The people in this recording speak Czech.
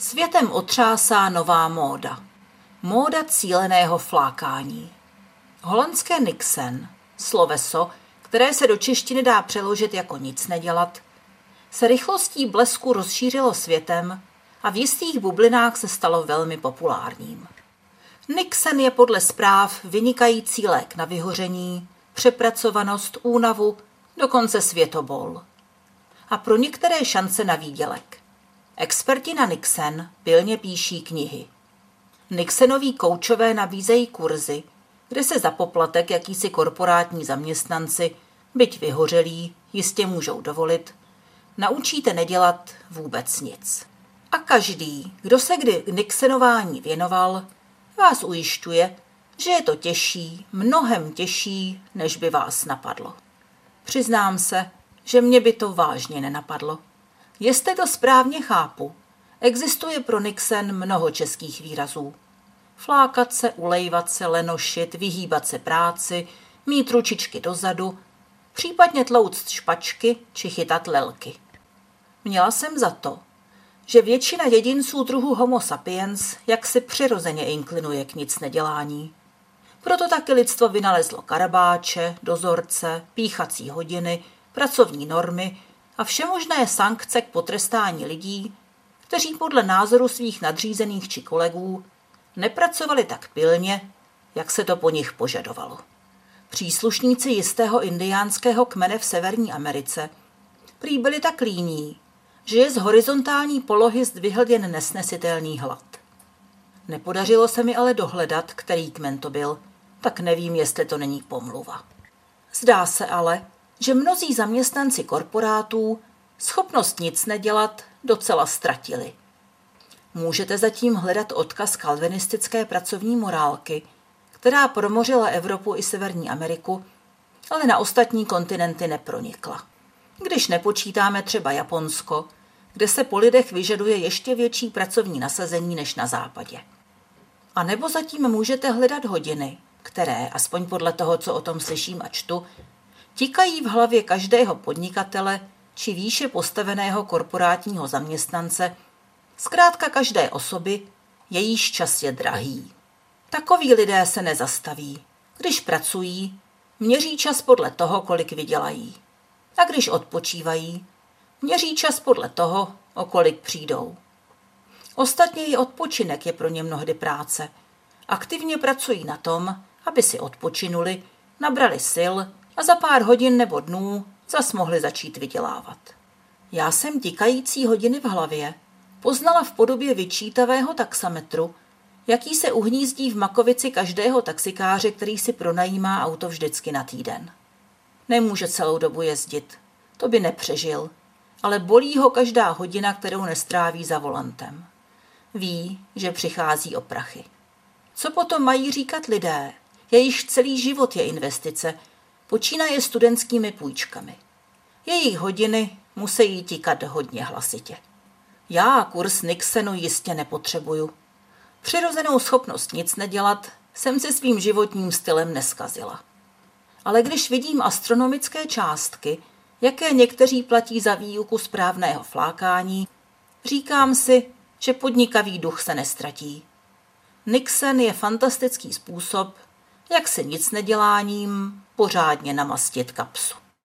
Světem otřásá nová móda. Móda cíleného flákání. Holandské Nixon, sloveso, které se do češtiny dá přeložit jako nic nedělat, se rychlostí blesku rozšířilo světem a v jistých bublinách se stalo velmi populárním. Nixon je podle zpráv vynikající lék na vyhoření, přepracovanost, únavu, dokonce světobol. A pro některé šance na výdělek. Experti na Nixon pilně píší knihy. Nixonoví koučové nabízejí kurzy, kde se za poplatek jakýsi korporátní zaměstnanci, byť vyhořelí, jistě můžou dovolit, naučíte nedělat vůbec nic. A každý, kdo se kdy Nixonování věnoval, vás ujišťuje, že je to těžší, mnohem těžší, než by vás napadlo. Přiznám se, že mě by to vážně nenapadlo. Jestli to správně chápu, existuje pro Nixon mnoho českých výrazů. Flákat se, ulejvat se, lenošit, vyhýbat se práci, mít ručičky dozadu, případně tlouct špačky či chytat lelky. Měla jsem za to, že většina jedinců druhu Homo sapiens jak si přirozeně inklinuje k nic nedělání. Proto taky lidstvo vynalezlo karabáče, dozorce, píchací hodiny, pracovní normy a všemožné sankce k potrestání lidí, kteří podle názoru svých nadřízených či kolegů nepracovali tak pilně, jak se to po nich požadovalo. Příslušníci jistého indiánského kmene v Severní Americe prý byli tak líní, že je z horizontální polohy zdvihl jen nesnesitelný hlad. Nepodařilo se mi ale dohledat, který kmen to byl, tak nevím, jestli to není pomluva. Zdá se ale, že mnozí zaměstnanci korporátů schopnost nic nedělat docela ztratili. Můžete zatím hledat odkaz kalvinistické pracovní morálky, která promořila Evropu i Severní Ameriku, ale na ostatní kontinenty nepronikla. Když nepočítáme třeba Japonsko, kde se po lidech vyžaduje ještě větší pracovní nasazení než na západě. A nebo zatím můžete hledat hodiny, které, aspoň podle toho, co o tom slyším a čtu, tikají v hlavě každého podnikatele či výše postaveného korporátního zaměstnance, zkrátka každé osoby, jejíž čas je drahý. Takoví lidé se nezastaví. Když pracují, měří čas podle toho, kolik vydělají. A když odpočívají, měří čas podle toho, o kolik přijdou. Ostatně i odpočinek je pro ně mnohdy práce. Aktivně pracují na tom, aby si odpočinuli, nabrali sil a za pár hodin nebo dnů zas mohli začít vydělávat. Já jsem tikající hodiny v hlavě poznala v podobě vyčítavého taxametru, jaký se uhnízdí v makovici každého taxikáře, který si pronajímá auto vždycky na týden. Nemůže celou dobu jezdit, to by nepřežil, ale bolí ho každá hodina, kterou nestráví za volantem. Ví, že přichází o prachy. Co potom mají říkat lidé, jejichž celý život je investice, počínaje studentskými půjčkami. Jejich hodiny musí tíkat hodně hlasitě. Já kurz Nixonu jistě nepotřebuju. Přirozenou schopnost nic nedělat jsem si svým životním stylem neskazila. Ale když vidím astronomické částky, jaké někteří platí za výuku správného flákání, říkám si, že podnikavý duch se nestratí. Nixon je fantastický způsob, jak se nic neděláním pořádně namastit kapsu.